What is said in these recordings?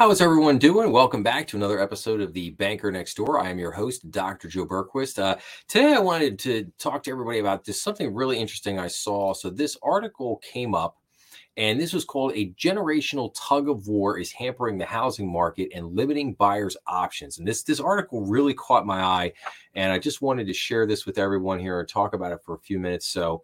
How is everyone doing? Welcome back to another episode of the Banker Next Door. I am your host, Dr. Joe Berquist. Uh, today, I wanted to talk to everybody about just something really interesting I saw. So, this article came up, and this was called A Generational Tug of War is Hampering the Housing Market and Limiting Buyers' Options. And this, this article really caught my eye, and I just wanted to share this with everyone here and talk about it for a few minutes. So,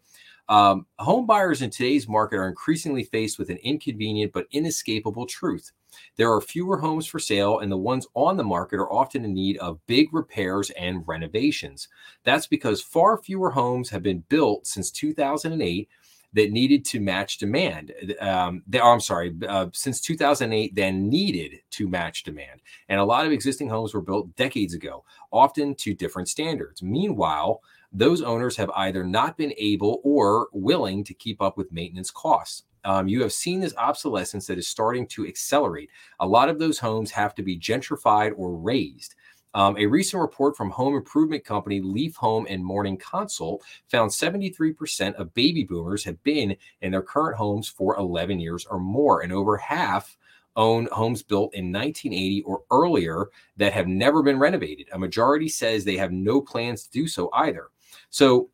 um, home buyers in today's market are increasingly faced with an inconvenient but inescapable truth. There are fewer homes for sale, and the ones on the market are often in need of big repairs and renovations. That's because far fewer homes have been built since 2008 that needed to match demand. Um, they, oh, I'm sorry, uh, since 2008, then needed to match demand. And a lot of existing homes were built decades ago, often to different standards. Meanwhile, those owners have either not been able or willing to keep up with maintenance costs. Um, you have seen this obsolescence that is starting to accelerate. A lot of those homes have to be gentrified or razed. Um, a recent report from home improvement company Leaf Home and Morning Consult found 73% of baby boomers have been in their current homes for 11 years or more, and over half own homes built in 1980 or earlier that have never been renovated. A majority says they have no plans to do so either. So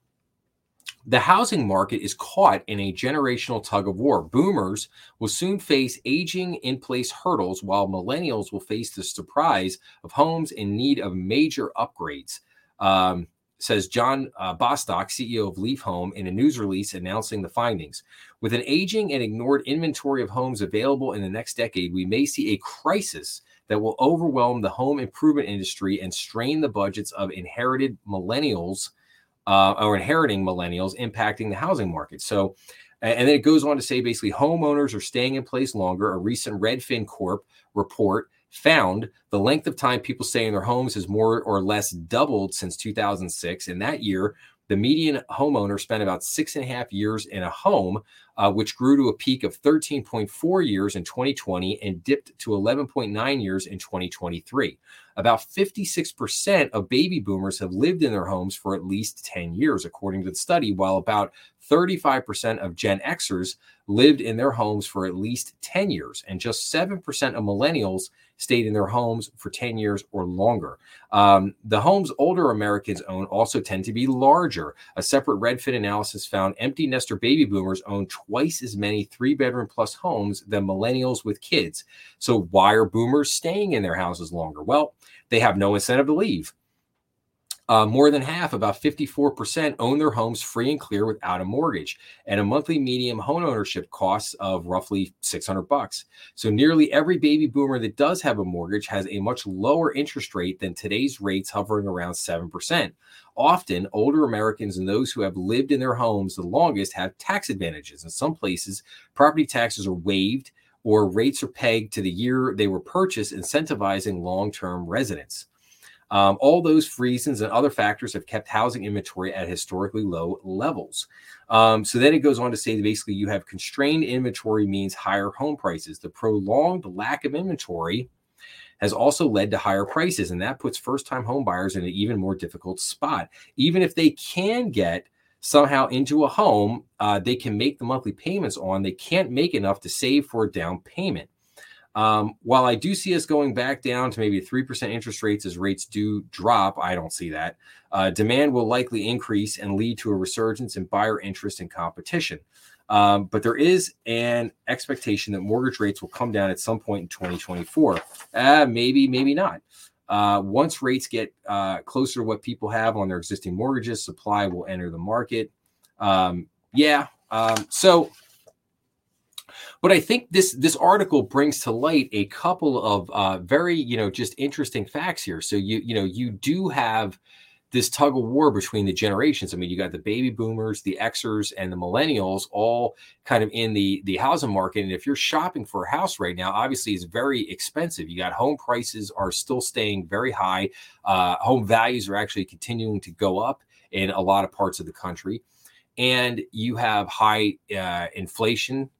the housing market is caught in a generational tug of war. Boomers will soon face aging in place hurdles, while millennials will face the surprise of homes in need of major upgrades. Um, says John uh, Bostock, CEO of Leaf Home, in a news release announcing the findings. With an aging and ignored inventory of homes available in the next decade, we may see a crisis that will overwhelm the home improvement industry and strain the budgets of inherited millennials uh, or inheriting millennials impacting the housing market. So, and then it goes on to say basically homeowners are staying in place longer. A recent Redfin Corp report found the length of time people stay in their homes has more or less doubled since 2006. In that year, the median homeowner spent about six and a half years in a home, uh, which grew to a peak of 13.4 years in 2020 and dipped to 11.9 years in 2023. About 56% of baby boomers have lived in their homes for at least 10 years, according to the study, while about 35% of Gen Xers lived in their homes for at least 10 years, and just 7% of millennials stayed in their homes for 10 years or longer. Um, the homes older Americans own also tend to be larger. A separate Redfin analysis found empty nester baby boomers own twice as many three bedroom plus homes than millennials with kids. So, why are boomers staying in their houses longer? Well, they have no incentive to leave. Uh, more than half, about 54%, own their homes free and clear without a mortgage, and a monthly medium home ownership costs of roughly 600 bucks. So nearly every baby boomer that does have a mortgage has a much lower interest rate than today's rates, hovering around 7%. Often, older Americans and those who have lived in their homes the longest have tax advantages. In some places, property taxes are waived or rates are pegged to the year they were purchased, incentivizing long term residents. Um, all those reasons and other factors have kept housing inventory at historically low levels. Um, so then it goes on to say that basically you have constrained inventory means higher home prices. The prolonged lack of inventory has also led to higher prices, and that puts first time home buyers in an even more difficult spot. Even if they can get somehow into a home uh, they can make the monthly payments on, they can't make enough to save for a down payment. Um, while I do see us going back down to maybe 3% interest rates as rates do drop, I don't see that. Uh, demand will likely increase and lead to a resurgence in buyer interest and competition. Um, but there is an expectation that mortgage rates will come down at some point in 2024. Uh, maybe, maybe not. Uh, once rates get uh, closer to what people have on their existing mortgages, supply will enter the market. Um, yeah. Um, so but I think this this article brings to light a couple of uh, very you know just interesting facts here. So you you know you do have this tug of war between the generations. I mean, you got the baby boomers, the Xers, and the millennials all kind of in the the housing market. And if you're shopping for a house right now, obviously it's very expensive. You got home prices are still staying very high. Uh, home values are actually continuing to go up in a lot of parts of the country, and you have high uh, inflation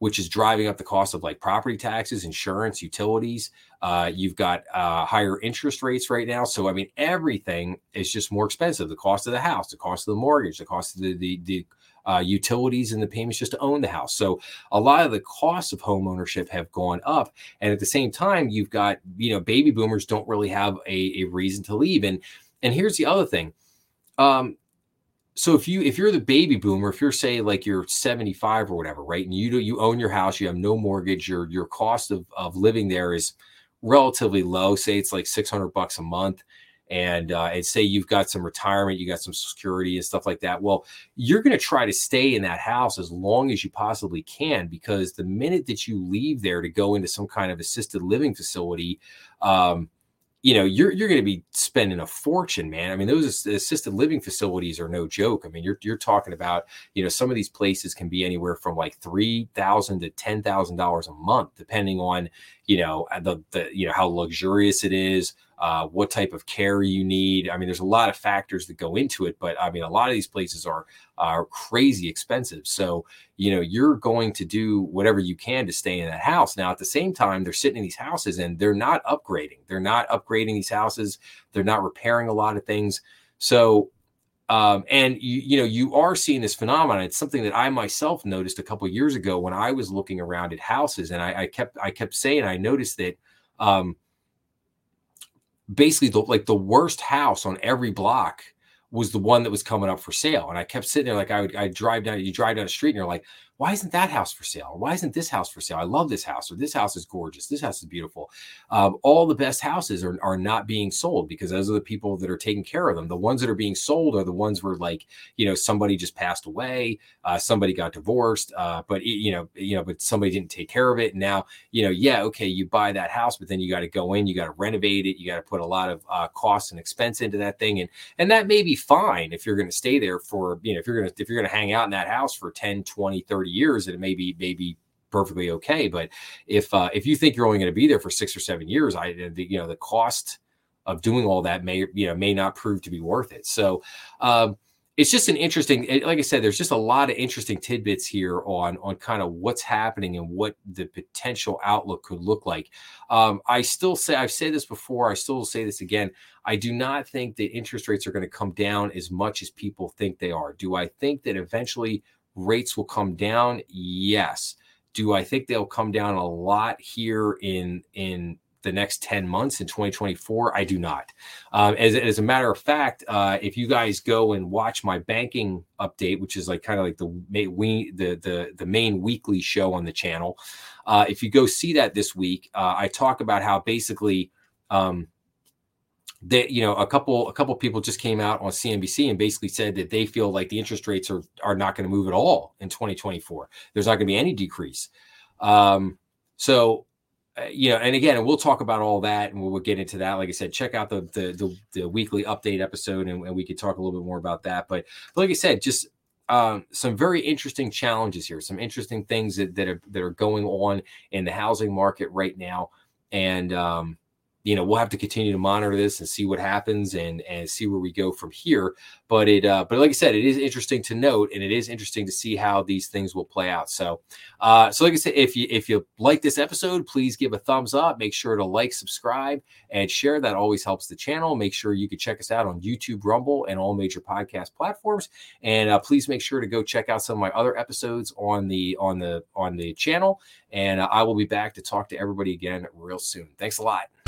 which is driving up the cost of like property taxes, insurance, utilities. Uh, you've got uh, higher interest rates right now. So, I mean, everything is just more expensive. The cost of the house, the cost of the mortgage, the cost of the, the, the uh, utilities and the payments just to own the house. So a lot of the costs of home ownership have gone up, and at the same time, you've got you know baby boomers don't really have a, a reason to leave. And and here's the other thing. Um, so if you if you're the baby boomer, if you're say like you're 75 or whatever, right, and you do you own your house, you have no mortgage, your your cost of of living there is relatively low. Say it's like 600 bucks a month, and uh, and say you've got some retirement, you got some security and stuff like that. Well, you're going to try to stay in that house as long as you possibly can because the minute that you leave there to go into some kind of assisted living facility, um, you know you're you're going to be spending a fortune man. I mean those assisted living facilities are no joke. I mean you're you're talking about you know some of these places can be anywhere from like 3000 to $10000 a month depending on you know uh, the, the you know how luxurious it is uh, what type of care you need. I mean, there's a lot of factors that go into it, but I mean, a lot of these places are are crazy expensive. So you know, you're going to do whatever you can to stay in that house. Now, at the same time, they're sitting in these houses and they're not upgrading. They're not upgrading these houses. They're not repairing a lot of things. So um, and you, you know you are seeing this phenomenon it's something that i myself noticed a couple years ago when i was looking around at houses and I, I, kept i kept saying i noticed that um, basically the like the worst house on every block was the one that was coming up for sale. And I kept sitting there like I would I drive down, you drive down the street and you're like, why isn't that house for sale? why isn't this house for sale? I love this house, or this house is gorgeous. This house is beautiful. Um, all the best houses are, are not being sold because those are the people that are taking care of them. The ones that are being sold are the ones where like, you know, somebody just passed away, uh, somebody got divorced, uh, but you know, you know, but somebody didn't take care of it. And now, you know, yeah, okay, you buy that house, but then you got to go in, you got to renovate it, you got to put a lot of uh, costs and expense into that thing, and and that may be fine if you're going to stay there for, you know, if you're going to if you're going to hang out in that house for 10, 20, 30 years, and it may be maybe perfectly okay. But if uh, if you think you're only going to be there for six or seven years, I the, you know the cost of doing all that may you know may not prove to be worth it. So um, it's just an interesting. Like I said, there's just a lot of interesting tidbits here on on kind of what's happening and what the potential outlook could look like. Um, I still say I've said this before. I still say this again. I do not think that interest rates are going to come down as much as people think they are. Do I think that eventually rates will come down? Yes. Do I think they'll come down a lot here in in the next 10 months in 2024 i do not um, as, as a matter of fact uh, if you guys go and watch my banking update which is like kind of like the we the, the the main weekly show on the channel uh, if you go see that this week uh, i talk about how basically um, that you know a couple a couple people just came out on CNBC and basically said that they feel like the interest rates are are not going to move at all in 2024. There's not going to be any decrease. Um, so uh, you know, and again, we'll talk about all that and we'll, we'll, get into that. Like I said, check out the the the, the weekly update episode and, and, we could talk a little bit more about that. But, but like I said, just um, some very interesting challenges here, some interesting things that that are that are going on in the housing market right now, and um, you know we'll have to continue to monitor this and see what happens and and see where we go from here. But it uh, but like i said it is interesting to note and it is interesting to see how these things will play out. So uh so like i said if you if you like this episode please give a thumbs up. Make sure to like subscribe and share. That always helps the channel. Make sure you can check us out on youtube rumble and all major podcast platforms. And uh, please make sure to go check out some of my other episodes on the on the on the channel. And i will be back to talk to everybody again real soon. Thanks a lot